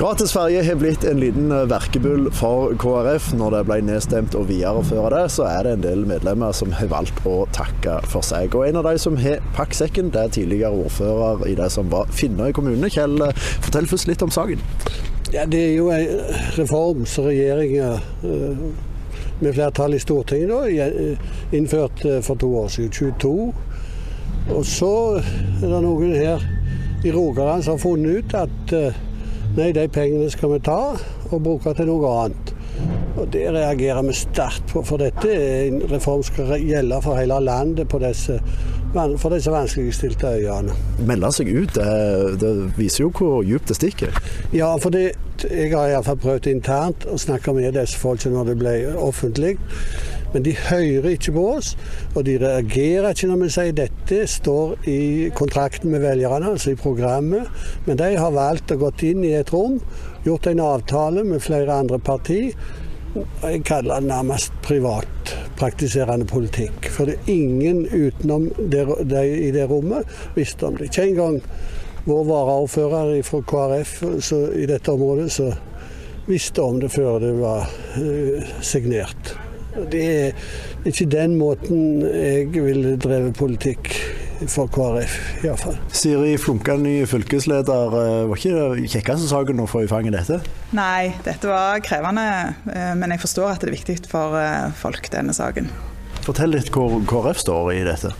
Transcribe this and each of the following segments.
Gratis ferje har blitt en liten eh, verkebull for KrF. Når det ble nedstemt å videreføre det, så er det en del medlemmer som har valgt å takke for seg. Og En av de som har pakket sekken, det er tidligere ordfører i det som var Finnøy kommune. Kjell, eh, fortell først litt om saken. Ja, Det er jo en reform som regjeringen eh, med flertall i Stortinget da, innførte for to år siden, 22. Og så er det noen her i Rogaland som har funnet ut at Nei, de pengene skal vi ta og bruke til noe annet. Og Det reagerer vi sterkt på, for dette er en reform skal gjelde for hele landet på disse, for disse vanskeligstilte øyene. Melde seg ut, det, det, viser jo hvor djupt det stikker. Ja, for det, jeg har iallfall prøvd internt å snakke med disse folkene når det ble offentlig. Men de hører ikke på oss, og de reagerer ikke når vi sier dette står i kontrakten med velgerne, altså i programmet. Men de har valgt å gå inn i et rom, gjort en avtale med flere andre partier. Jeg kaller det nærmest privatpraktiserende politikk. For det er ingen utenom de, de i det rommet visste om det. Ikke engang vår varaordfører fra KrF i dette området så visste om det før det var uh, signert. Det er ikke den måten jeg ville drevet politikk for KrF, iallfall. Siri Flunka, ny fylkesleder. Eh, var ikke det kjekkeste saken å få i fanget dette? Nei, dette var krevende. Eh, men jeg forstår at det er viktig for eh, folk, denne saken. Fortell litt hvor KrF står i dette.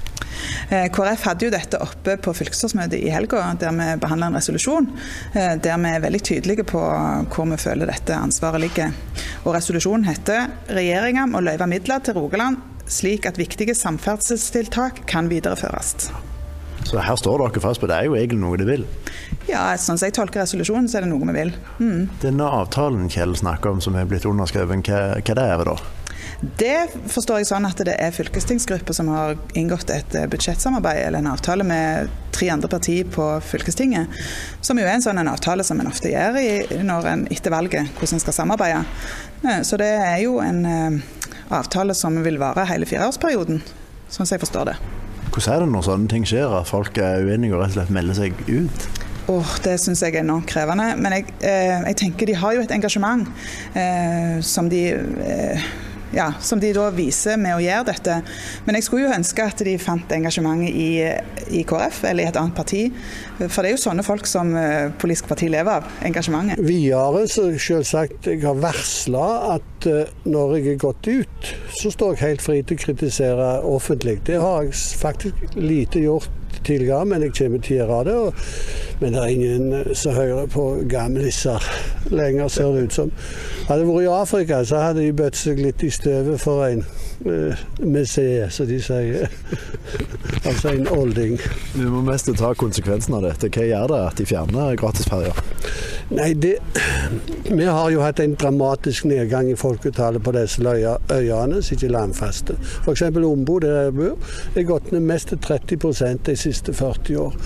Eh, KrF hadde jo dette oppe på fylkesårsmøtet i helga, der vi behandla en resolusjon eh, der vi er veldig tydelige på hvor vi føler dette ansvaret ligger. Og Resolusjonen heter 'Regjeringa må løyve midler til Rogaland slik at viktige samferdselstiltak kan videreføres'. Så her står dere fast på det er jo egentlig noe de vil? Ja, sånn som jeg tolker resolusjonen, så er det noe vi vil. Mm. Denne avtalen Kjell snakker om som er blitt underskrevet, hva, hva det er det da? Det forstår jeg sånn at det er fylkestingsgrupper som har inngått et eh, budsjettsamarbeid eller en avtale med tre andre partier på fylkestinget. Som jo er en sånn en avtale som en ofte gjør i, når en etter valget hvordan en skal samarbeide. Eh, så det er jo en uh, avtale som vil vare hele fireårsperioden, sånn som jeg forstår det. Hvordan er det når sånne ting skjer, at folk er uenige og rett og slett melder seg ut? Oh, det syns jeg er enormt krevende. Men jeg, eh, jeg, tenker de har jo et engasjement eh, som de eh, ja, som de da viser med å gjøre dette. Men jeg skulle jo ønske at de fant engasjementet i, i KrF eller i et annet parti. For det er jo sånne folk som uh, politisk parti lever av. Engasjementet. Videre så selvsagt jeg har varsla at uh, når jeg er gått ut, så står jeg helt fri til å kritisere offentlig. Det har jeg faktisk lite gjort tidligere, men jeg kommer til å gjøre det. Og, men det er ingen eh, som hører på gamliser lenger, ser det ut som. Hadde jeg vært i Afrika, så hadde de bøtt seg litt i støvet for en uh, messie, som de sier. altså en olding. Vi må mest ta konsekvensen av dette. Hva gjør det at de fjerner gratisferjer? Nei, det, Vi har jo hatt en dramatisk nedgang i folketallet på disse øyene som ikke er landfaste. F.eks. Ombo, der jeg bor, er gått ned mest til 30% de siste 40 år.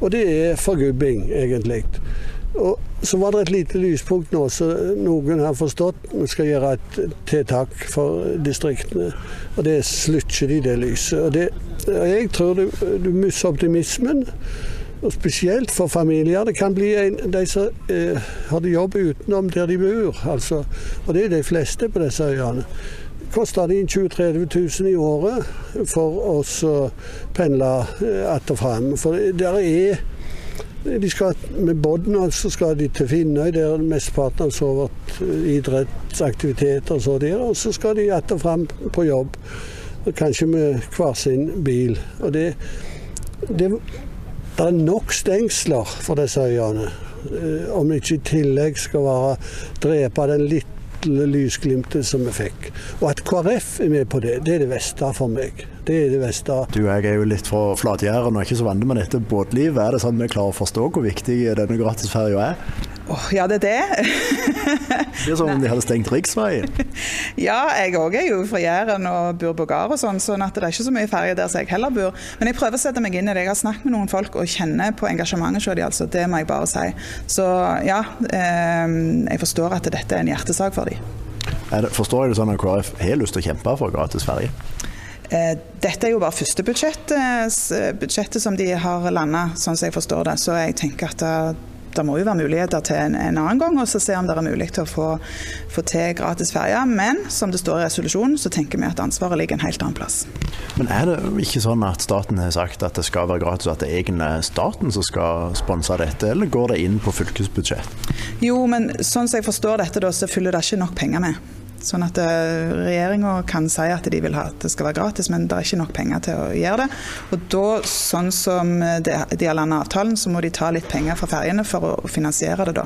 Og det er forgubbing, egentlig. Og så var det et lite lyspunkt nå, så noen har forstått vi skal gjøre et tiltak for distriktene. Og det slutter de, det lyset. Og det, jeg tror du, du mister optimismen. Og spesielt for familier. Det kan bli en, de som eh, har jobb utenom der de bor. Altså. Og det er de fleste på disse øyene. Koster de 20 000-30 000 i året for oss å pendle eh, att og fram. For der er de skal, med båten så skal de til Finnøy, der mesteparten har sovet idrettsaktiviteter og så der. Og så skal de att og fram på jobb. Kanskje med hver sin bil. Og det, det det er nok stengsler for disse øyene. Eh, om det ikke i tillegg skal være drepe den lille lysglimtet som vi fikk. Og at KrF er med på det, det er det beste for meg. Det er det beste. Du, Jeg er jo litt fra Flatjæren og er ikke så vant med dette båtlivet. Er det sånn vi klarer å forstå hvor viktig denne gratisferja er? Oh, ja, det er det. det er som om de hadde stengt riksveien. ja, jeg òg er jo fra Jæren og bor på gard og sånn, sånn det er ikke så mye ferge der som jeg heller bor. Men jeg prøver å sette meg inn i det. Jeg har snakket med noen folk og kjenner på engasjementet hos dem, altså. Det må jeg bare si. Så ja, eh, jeg forstår at dette er en hjertesak for dem. Forstår jeg det sånn at KrF har lyst til å kjempe for gratis ferje? Eh, dette er jo bare første budsjett, budsjettet som de har landa, sånn som jeg forstår det. Så jeg tenker at det må jo være muligheter til en, en annen gang, og så se om det er mulig til å få, få til gratis ferje. Men som det står i resolusjonen, så tenker vi at ansvaret ligger en helt annen plass. Men er det ikke sånn at staten har sagt at det skal være gratis, og at det er staten som skal sponse dette, eller går det inn på fylkesbudsjett? Jo, men sånn som jeg forstår dette, da, så fyller det ikke nok penger med. Sånn at uh, Regjeringa kan si at de vil ha at det skal være gratis, men det er ikke nok penger til å gjøre det. Og da, sånn som de, har gjeldende avtalen, så må de ta litt penger fra ferjene for å finansiere det, da.